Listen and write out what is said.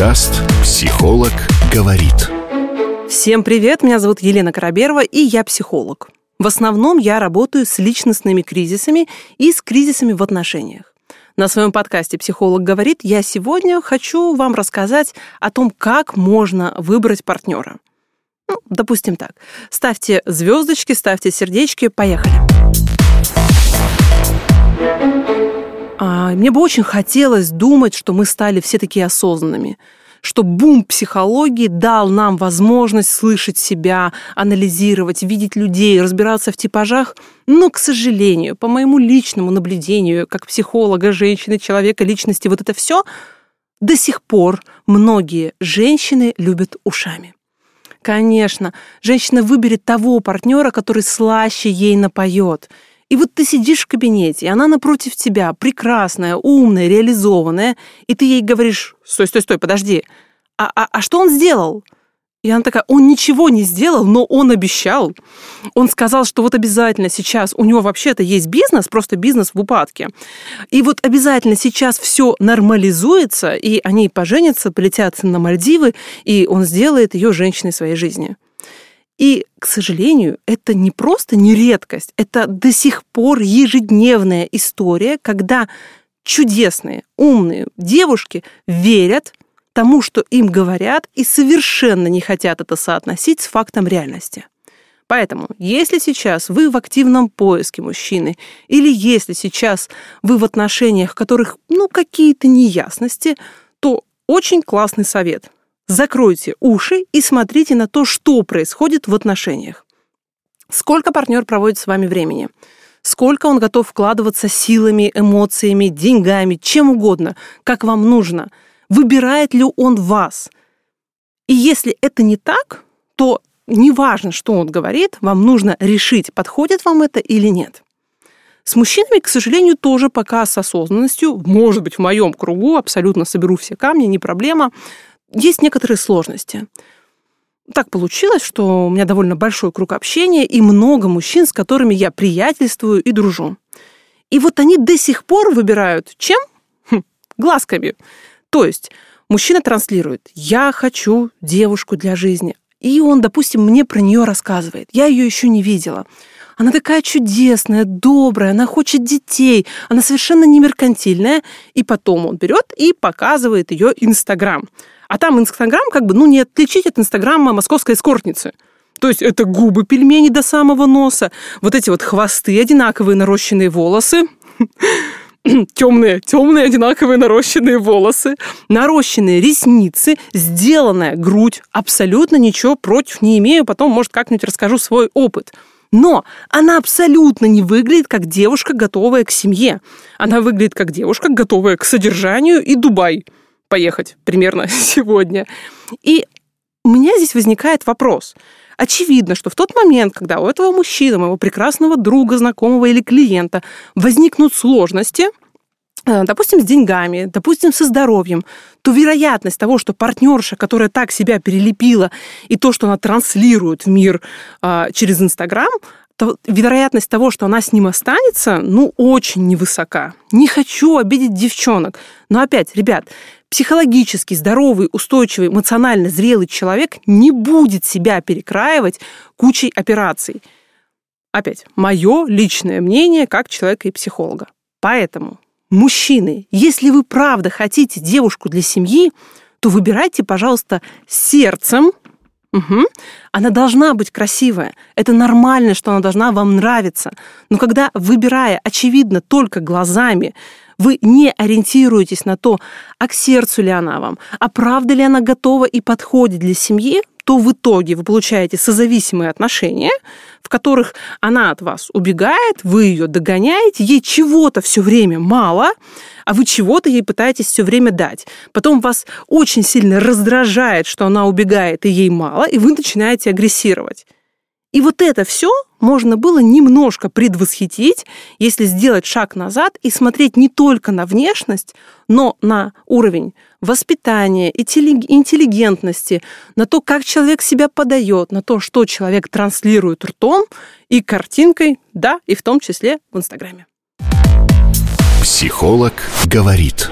Подкаст «Психолог говорит». Всем привет, меня зовут Елена Караберова, и я психолог. В основном я работаю с личностными кризисами и с кризисами в отношениях. На своем подкасте «Психолог говорит» я сегодня хочу вам рассказать о том, как можно выбрать партнера. Ну, допустим так. Ставьте звездочки, ставьте сердечки, поехали. А, мне бы очень хотелось думать, что мы стали все такие осознанными что бум психологии дал нам возможность слышать себя, анализировать, видеть людей, разбираться в типажах. Но, к сожалению, по моему личному наблюдению, как психолога, женщины, человека, личности, вот это все, до сих пор многие женщины любят ушами. Конечно, женщина выберет того партнера, который слаще ей напоет – и вот ты сидишь в кабинете, и она напротив тебя, прекрасная, умная, реализованная, и ты ей говоришь, стой, стой, стой, подожди, а, а, а что он сделал? И она такая, он ничего не сделал, но он обещал. Он сказал, что вот обязательно сейчас, у него вообще-то есть бизнес, просто бизнес в упадке. И вот обязательно сейчас все нормализуется, и они поженятся, полетят на Мальдивы, и он сделает ее женщиной своей жизни. И, к сожалению, это не просто не редкость, это до сих пор ежедневная история, когда чудесные, умные девушки верят тому, что им говорят, и совершенно не хотят это соотносить с фактом реальности. Поэтому, если сейчас вы в активном поиске мужчины, или если сейчас вы в отношениях, в которых, ну, какие-то неясности, то очень классный совет – Закройте уши и смотрите на то, что происходит в отношениях. Сколько партнер проводит с вами времени? Сколько он готов вкладываться силами, эмоциями, деньгами, чем угодно, как вам нужно? Выбирает ли он вас? И если это не так, то неважно, что он говорит, вам нужно решить, подходит вам это или нет. С мужчинами, к сожалению, тоже пока с осознанностью, может быть, в моем кругу, абсолютно соберу все камни, не проблема, есть некоторые сложности. Так получилось, что у меня довольно большой круг общения и много мужчин, с которыми я приятельствую и дружу. И вот они до сих пор выбирают чем? Хм, глазками. То есть мужчина транслирует «я хочу девушку для жизни». И он, допустим, мне про нее рассказывает. Я ее еще не видела. Она такая чудесная, добрая, она хочет детей, она совершенно не меркантильная. И потом он берет и показывает ее Инстаграм. А там Инстаграм как бы, ну, не отличить от Инстаграма московской эскортницы. То есть это губы пельмени до самого носа, вот эти вот хвосты, одинаковые нарощенные волосы, темные, темные одинаковые нарощенные волосы, нарощенные ресницы, сделанная грудь. Абсолютно ничего против не имею. Потом, может, как-нибудь расскажу свой опыт. Но она абсолютно не выглядит как девушка, готовая к семье. Она выглядит как девушка, готовая к содержанию и Дубай поехать примерно сегодня. И у меня здесь возникает вопрос. Очевидно, что в тот момент, когда у этого мужчины, моего прекрасного друга, знакомого или клиента возникнут сложности, э, допустим, с деньгами, допустим, со здоровьем, то вероятность того, что партнерша, которая так себя перелепила, и то, что она транслирует в мир а, через Инстаграм, то вероятность того, что она с ним останется, ну, очень невысока. Не хочу обидеть девчонок. Но опять, ребят, психологически здоровый, устойчивый, эмоционально зрелый человек не будет себя перекраивать кучей операций. Опять, мое личное мнение как человека и психолога. Поэтому, мужчины, если вы правда хотите девушку для семьи, то выбирайте, пожалуйста, сердцем, Угу. Она должна быть красивая. Это нормально, что она должна вам нравиться. Но когда, выбирая, очевидно, только глазами, вы не ориентируетесь на то, а к сердцу ли она вам, а правда ли она готова и подходит для семьи, то в итоге вы получаете созависимые отношения, в которых она от вас убегает, вы ее догоняете, ей чего-то все время мало, а вы чего-то ей пытаетесь все время дать. Потом вас очень сильно раздражает, что она убегает и ей мало, и вы начинаете агрессировать. И вот это все можно было немножко предвосхитить, если сделать шаг назад и смотреть не только на внешность, но на уровень воспитания, интеллигентности, на то, как человек себя подает, на то, что человек транслирует ртом и картинкой, да, и в том числе в Инстаграме. Психолог говорит.